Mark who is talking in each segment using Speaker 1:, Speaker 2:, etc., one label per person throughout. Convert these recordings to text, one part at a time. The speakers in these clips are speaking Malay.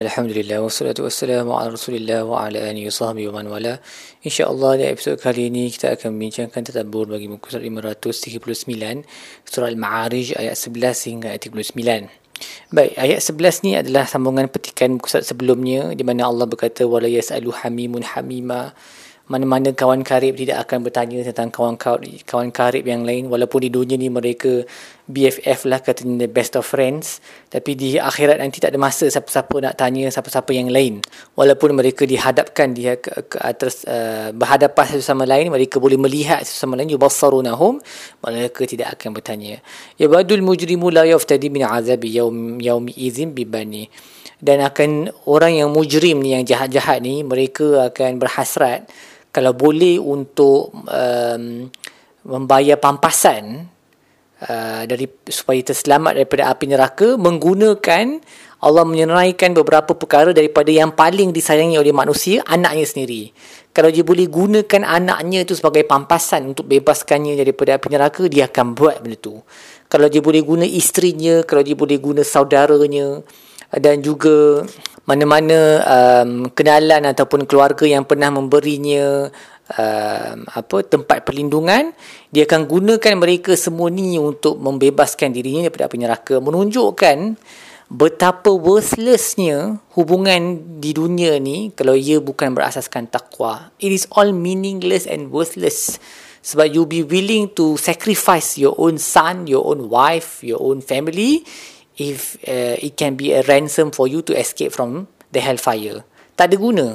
Speaker 1: Alhamdulillah wassalatu wassalamu ala Rasulillah wa ala alihi wa sahbihi wa man wala. Insya-Allah di episod kali ini kita akan membincangkan tadabbur bagi muka surat 539 surah Al-Ma'arij ayat 11 hingga ayat 39. Baik, ayat 11 ni adalah sambungan petikan muka surat sebelumnya di mana Allah berkata wala yasalu hamimun hamima mana-mana kawan karib tidak akan bertanya tentang kawan kawan karib yang lain. Walaupun di dunia ni mereka BFF lah katanya the best of friends. Tapi di akhirat nanti tak ada masa siapa-siapa nak tanya siapa-siapa yang lain. Walaupun mereka dihadapkan dia ke, ke atas uh, berhadapan satu sama lain mereka boleh melihat satu sama lain. Yubassarunahum. Mereka tidak akan bertanya. Ya badul mujrimu la yaftadi min azabi yaum yaumi idzin bibani. Dan akan orang yang mujrim ni yang jahat-jahat ni mereka akan berhasrat kalau boleh untuk um, membayar pampasan uh, dari supaya terselamat daripada api neraka menggunakan Allah menyenaraikan beberapa perkara daripada yang paling disayangi oleh manusia anaknya sendiri. Kalau dia boleh gunakan anaknya itu sebagai pampasan untuk bebaskannya daripada api neraka dia akan buat benda tu. Kalau dia boleh guna isterinya kalau dia boleh guna saudaranya dan juga mana-mana um, kenalan ataupun keluarga yang pernah memberinya um, apa tempat perlindungan dia akan gunakan mereka semua ni untuk membebaskan dirinya daripada api neraka menunjukkan betapa worthlessnya hubungan di dunia ni kalau ia bukan berasaskan takwa. It is all meaningless and worthless. Sebab you be willing to sacrifice your own son your own wife your own family if uh, it can be a ransom for you to escape from the hellfire. Tak ada guna.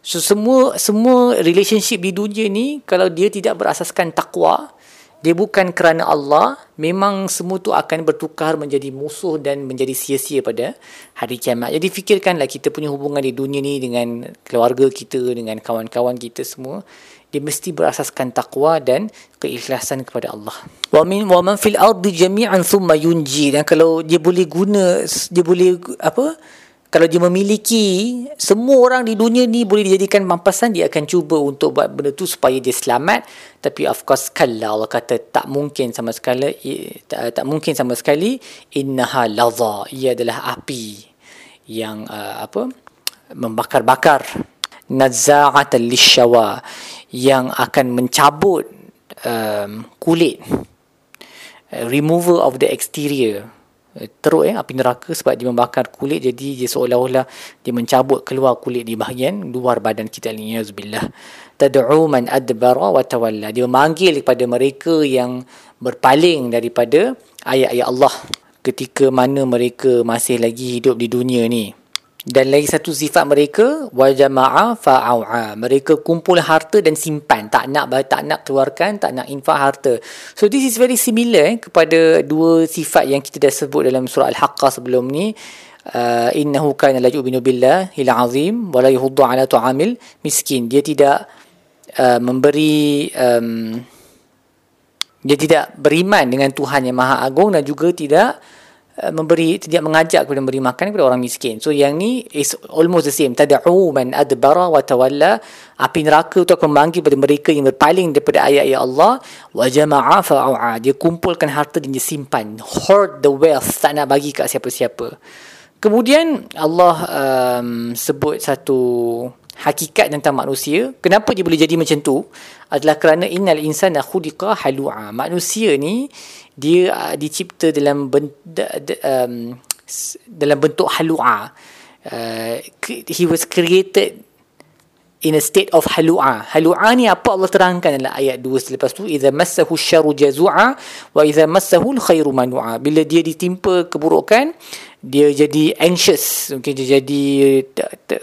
Speaker 1: So semua semua relationship di dunia ni kalau dia tidak berasaskan takwa, dia bukan kerana Allah, memang semua tu akan bertukar menjadi musuh dan menjadi sia-sia pada hari kiamat. Jadi fikirkanlah kita punya hubungan di dunia ni dengan keluarga kita, dengan kawan-kawan kita semua dia mesti berasaskan takwa dan keikhlasan kepada Allah. Wa min wa man fil ardi jami'an thumma yunji dan kalau dia boleh guna dia boleh apa kalau dia memiliki semua orang di dunia ni boleh dijadikan mampasan dia akan cuba untuk buat benda tu supaya dia selamat. Tapi of course kalau Allah kata tak mungkin sama sekali tak, tak mungkin sama sekali innaha ladha ia adalah api yang uh, apa membakar-bakar. Nazza'atan lishawa yang akan mencabut um, kulit. Uh, remover of the exterior teruk eh api neraka sebab dia membakar kulit. Jadi dia seolah-olah dia mencabut keluar kulit di bahagian luar badan kita. Ni yazubillah tad'u man adbara wa tawalla. Dia memanggil kepada mereka yang berpaling daripada ayat-ayat Allah ketika mana mereka masih lagi hidup di dunia ni dan lagi satu sifat mereka wajama'a fa'au'a mereka kumpul harta dan simpan. Tak nak tak nak keluarkan tak nak infak harta. So this is very similar eh, kepada dua sifat yang kita dah sebut dalam surah al-haqqah sebelum ni. Uh, innahu kana la yu'minu billahi al-azim wa la yuhuddu ala tu'amil miskin. Dia tidak uh, memberi um, dia tidak beriman dengan Tuhan yang Maha Agung dan juga tidak Uh, memberi tidak mengajak kepada memberi makan kepada orang miskin. So yang ni is almost the same. Tad'u man adbara wa tawalla. Api neraka tu akan memanggil kepada mereka yang berpaling daripada ayat-ayat Allah wa jama'a fa'a'a. Dia kumpulkan harta dan dia simpan. Hoard the wealth. Tak nak bagi kat siapa-siapa. Kemudian Allah um, sebut satu hakikat tentang manusia. Kenapa dia boleh jadi macam tu? Adalah kerana innal insana khuliqa halu'a. Manusia ni dia uh, dicipta dalam bentuk um, dalam bentuk halua. Uh, he was created in a state of halua. Halua ni apa Allah terangkan dalam ayat 2 selepas tu? Idza massahu syarru jazua wa idza massahu alkhairu manua. Bila dia ditimpa keburukan dia jadi anxious. Mungkin dia jadi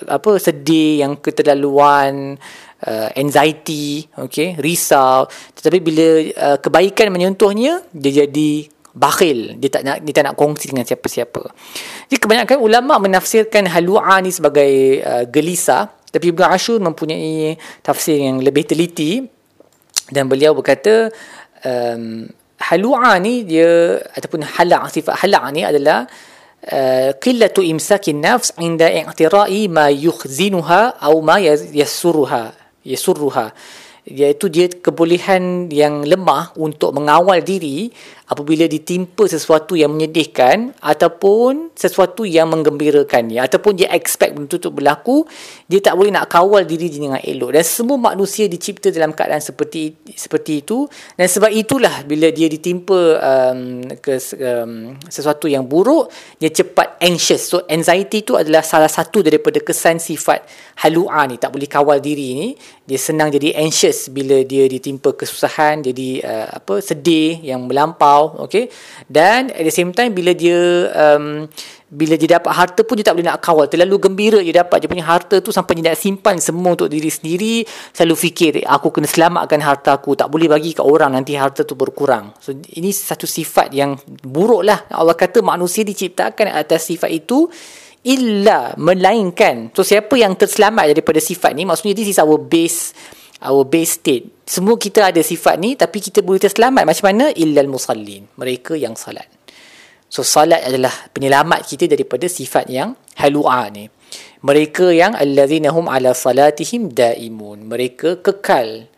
Speaker 1: apa sedih yang keterlaluan uh, anxiety, okay, risau. Tetapi bila uh, kebaikan menyentuhnya, dia jadi bakhil. Dia tak nak dia tak nak kongsi dengan siapa-siapa. Jadi kebanyakan ulama menafsirkan halua ni sebagai uh, gelisah, tapi Ibn Ashur mempunyai tafsir yang lebih teliti dan beliau berkata um, halua ni dia ataupun hala sifat hala ni adalah qillatu uh, imsakin nafs inda i'tira'i ma yukhzinuha atau ma yasurruha yasurruha. Iaitu dia kebolehan yang lemah untuk mengawal diri apabila ditimpa sesuatu yang menyedihkan ataupun sesuatu yang menggembirakan dia ataupun dia expect benda itu berlaku dia tak boleh nak kawal diri dia dengan elok. Dan semua manusia dicipta dalam keadaan seperti seperti itu. Dan sebab itulah bila dia ditimpa um, ke um, sesuatu yang buruk dia cepat anxious. So anxiety itu adalah salah satu daripada kesan sifat halua ni. Tak boleh kawal diri ni. Dia senang jadi anxious bila dia ditimpa kesusahan jadi uh, apa sedih yang melampau tau okay. Dan at the same time bila dia um, bila dia dapat harta pun dia tak boleh nak kawal. Terlalu gembira dia dapat. Dia punya harta tu sampai dia nak simpan semua untuk diri sendiri. Selalu fikir aku kena selamatkan harta aku. Tak boleh bagi ke orang nanti harta tu berkurang. So ini satu sifat yang buruk lah Allah kata manusia diciptakan atas sifat itu illa melainkan. So siapa yang terselamat daripada sifat ni maksudnya this is our base our base state. Semua kita ada sifat ni tapi kita boleh terselamat macam mana? Illal musallin. Mereka yang salat. So salat adalah penyelamat kita daripada sifat yang halua ni. Mereka yang allazina hum ala salatihim daimun. Mereka kekal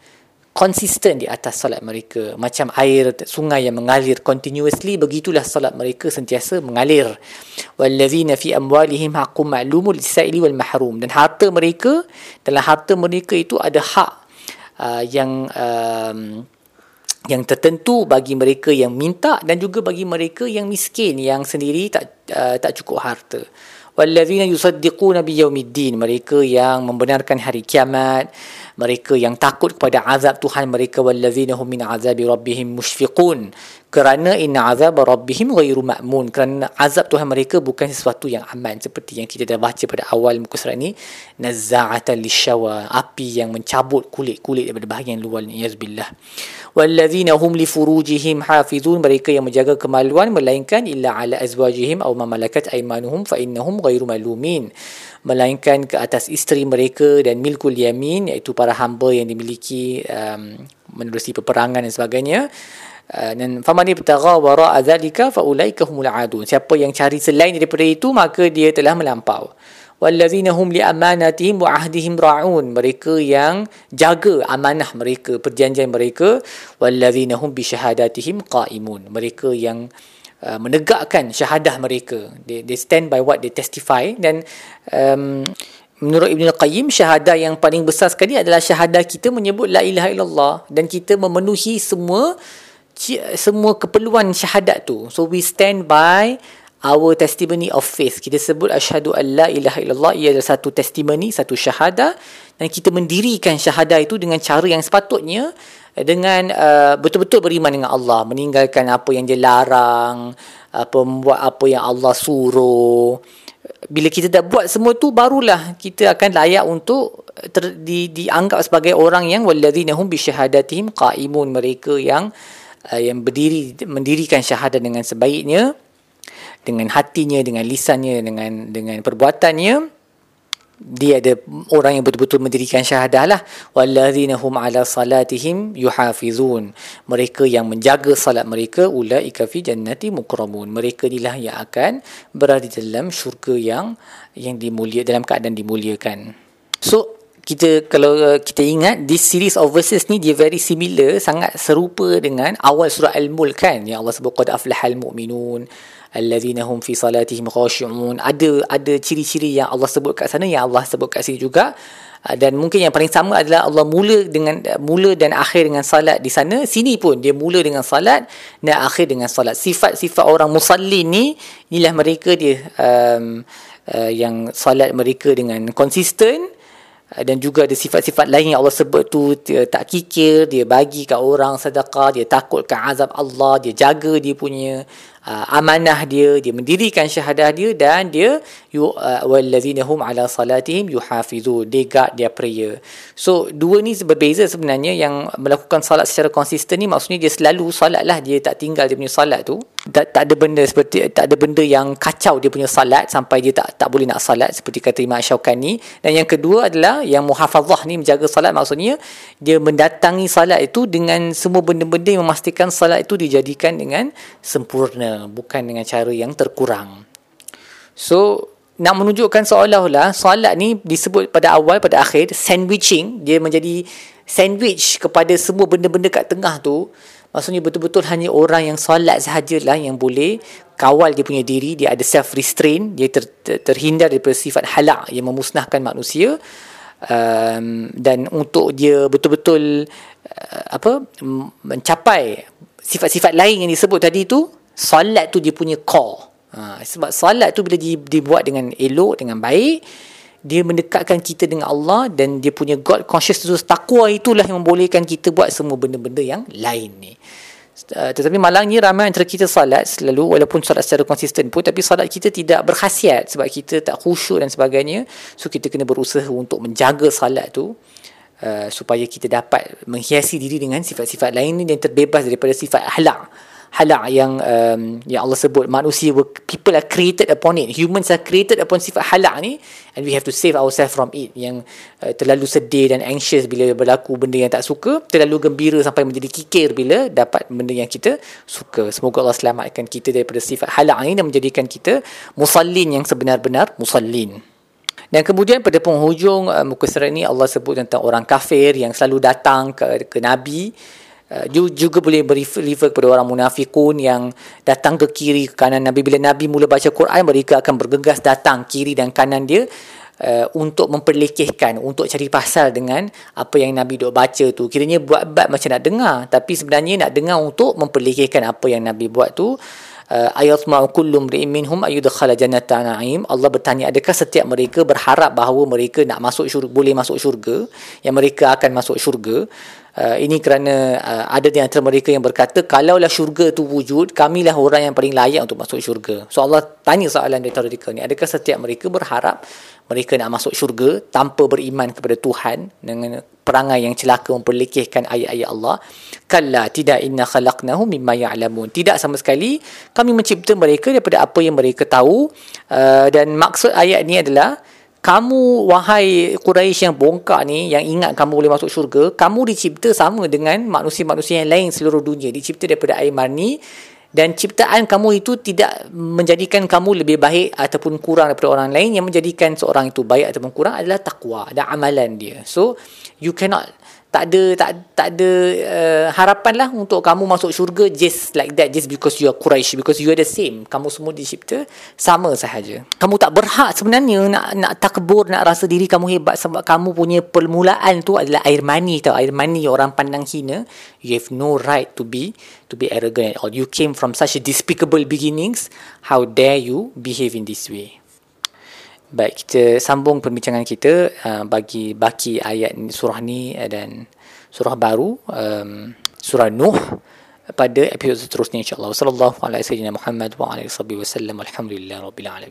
Speaker 1: konsisten di atas salat mereka. Macam air sungai yang mengalir continuously begitulah salat mereka sentiasa mengalir. Wallazina fi amwalihim haqqun ma'lumun lis-sa'ili wal mahrum. Dan harta mereka dalam harta mereka itu ada hak uh, yang um, yang tertentu bagi mereka yang minta dan juga bagi mereka yang miskin yang sendiri tak uh, tak cukup harta. Wallazina yusaddiquna biyaumiddin mereka yang membenarkan hari kiamat mereka yang takut kepada azab Tuhan mereka. Wallazina hum min azabi rabbihim mushfiqun kerana inna azab rabbihim ghairu ma'mun. Kerana azab Tuhan mereka bukan sesuatu yang aman seperti yang kita dah baca pada awal muka surat ni. Nazza'atan lisyawa api yang mencabut kulit-kulit daripada bahagian luar ni yazbillah wallazina hum li furujihim hafizun. Mereka yang menjaga kemaluan melainkan illa ala azwajihim aw ma malakat aymanuhum fa innahum ghairu malumin. Melainkan ke atas isteri mereka dan milkul yamin iaitu para hamba yang dimiliki um, menerusi peperangan dan sebagainya dan faman ibtagha wara adzalika fa ulaika humul adun. Siapa yang cari selain daripada itu maka dia telah melampau. Wallazina hum li amanatihim wa ahdihim raun. Mereka yang jaga amanah mereka perjanjian mereka. Wallazina hum bi syahadatihim qaimun. Mereka yang uh, menegakkan syahadah mereka. They, they stand by what they testify. Dan um, Menurut Ibn Al-Qayyim, syahadah yang paling besar sekali adalah syahadah kita menyebut La ilaha illallah. Dan kita memenuhi semua semua keperluan syahadat tu. So we stand by our testimony of faith. Kita sebut asyhadu alla ilaha illallah ia adalah satu testimony, satu syahadah dan kita mendirikan syahadah itu dengan cara yang sepatutnya dengan uh, betul-betul beriman dengan Allah, meninggalkan apa yang dia larang, apa membuat apa yang Allah suruh. Bila kita dah buat semua tu barulah kita akan layak untuk ter, di, dianggap sebagai orang yang walladzina hum bi syahadatihim qaimun mereka yang yang berdiri mendirikan syahadat dengan sebaiknya dengan hatinya dengan lisannya dengan dengan perbuatannya dia ada orang yang betul-betul mendirikan syahadah lah. Wallazina hum ala salatihim yuhafizun. Mereka yang menjaga salat mereka ulaika fi jannati mukramun. Mereka inilah yang akan berada dalam syurga yang yang dimulia dalam keadaan dimuliakan. So kita kalau uh, kita ingat this series of verses ni dia very similar sangat serupa dengan awal surah al-mulk kan? Yang Allah sebut qad aflahal mu'minun allazina hum fi salatihim khashi'un. Ada ada ciri-ciri yang Allah sebut kat sana yang Allah sebut kat sini juga. Uh, dan mungkin yang paling sama adalah Allah mula dengan uh, mula dan akhir dengan salat di sana. Sini pun dia mula dengan salat dan akhir dengan salat. Sifat-sifat orang musallin ni inilah mereka dia um, uh, yang salat mereka dengan konsisten. Ah, dan juga ada sifat-sifat lain yang Allah sebut tu dia tak kikir dia bagi kat orang sedekah dia takut ke azab Allah dia jaga dia punya uh, amanah dia dia mendirikan syahadah dia dan dia uh, wallazina hum ala salatihim yuhafizu they guard their prayer. So dua ni berbeza sebenarnya yang melakukan salat secara konsisten ni maksudnya dia selalu salat lah dia tak tinggal dia punya salat tu tak, tak ada benda seperti tak ada benda yang kacau dia punya salat sampai dia tak tak boleh nak salat seperti kata Imam Syaukani. Dan yang kedua adalah yang muhafazah ni menjaga salat maksudnya dia mendatangi salat itu dengan semua benda-benda yang memastikan salat itu dijadikan dengan sempurna bukan dengan cara yang terkurang. So nak menunjukkan seolah-olah solat ni disebut pada awal pada akhir sandwiching. Dia menjadi sandwich kepada semua benda-benda kat tengah tu Maksudnya betul-betul hanya orang yang solat sahajalah yang boleh kawal dia punya diri, dia ada self restraint, dia ter, ter, terhindar daripada sifat halak yang memusnahkan manusia. Um, dan untuk dia betul-betul uh, apa mencapai sifat-sifat lain yang disebut tadi tu solat tu dia punya core ha, sebab solat tu bila dibuat dengan elok dengan baik dia mendekatkan kita dengan Allah dan dia punya God consciousness takwa itulah yang membolehkan kita buat semua benda-benda yang lain ni. Uh, tetapi malangnya ramai antara kita salat selalu walaupun salat secara konsisten pun tapi salat kita tidak berkhasiat sebab kita tak khusyuk dan sebagainya so kita kena berusaha untuk menjaga salat tu uh, supaya kita dapat menghiasi diri dengan sifat-sifat lain ni dan terbebas daripada sifat ahlak halak yang um, yang Allah sebut. Manusia people are created upon it. Humans are created upon sifat halak ni and we have to save ourselves from it. Yang uh, terlalu sedih dan anxious bila berlaku benda yang tak suka terlalu gembira sampai menjadi kikir bila dapat benda yang kita suka. Semoga Allah selamatkan kita daripada sifat halak ni dan menjadikan kita musallin yang sebenar-benar musallin. Dan kemudian pada penghujung uh, muka surat ni Allah sebut tentang orang kafir yang selalu datang ke, ke Nabi juga boleh refer kepada orang munafikun yang datang ke kiri ke kanan Nabi. Bila Nabi mula baca Quran mereka akan bergegas datang kiri dan kanan dia uh, untuk memperlekehkan untuk cari pasal dengan apa yang Nabi dok baca tu. Kiranya buat bab macam nak dengar tapi sebenarnya nak dengar untuk memperlekehkan apa yang Nabi buat tu. Uh, ayat ma kullu mri'in minhum ayudkhala jannata na'im. Allah bertanya adakah setiap mereka berharap bahawa mereka nak masuk syurga boleh masuk syurga? Yang mereka akan masuk syurga Uh, ini kerana uh, ada di antara mereka yang berkata kalaulah syurga itu wujud kamilah orang yang paling layak untuk masuk syurga. So Allah tanya soalan mereka ni. Adakah setiap mereka berharap mereka nak masuk syurga tanpa beriman kepada Tuhan dengan perangai yang celaka memperlekehkan ayat-ayat Allah? Kalla tidak. Inna khalaqnahu mimma ya'lamun. Tidak sama sekali. Kami mencipta mereka daripada apa yang mereka tahu. Uh, dan maksud ayat ni adalah kamu wahai Quraisy yang bongkak ni yang ingat kamu boleh masuk syurga kamu dicipta sama dengan manusia-manusia yang lain seluruh dunia. Dicipta daripada air mani dan ciptaan kamu itu tidak menjadikan kamu lebih baik ataupun kurang daripada orang lain. Yang menjadikan seorang itu baik ataupun kurang adalah takwa dan amalan dia. So you cannot tak ada tak tak ada uh, harapan lah untuk kamu masuk syurga just like that just because you are Quraisy because you are the same. Kamu semua dicipta sama sahaja. Kamu tak berhak sebenarnya nak nak takbur nak rasa diri kamu hebat sebab kamu punya permulaan tu adalah air mani tau. Air mani orang pandang hina you have no right to be to be arrogant all. You came from such a despicable beginnings. How dare you behave in this way Baik, kita sambung perbincangan kita uh, bagi baki ayat surah ni uh, dan surah baru um, surah Nuh pada episod seterusnya insya-Allah. Sallallahu alaihi wasallam Muhammad wa alihi wasallam. Alhamdulillah rabbil alamin.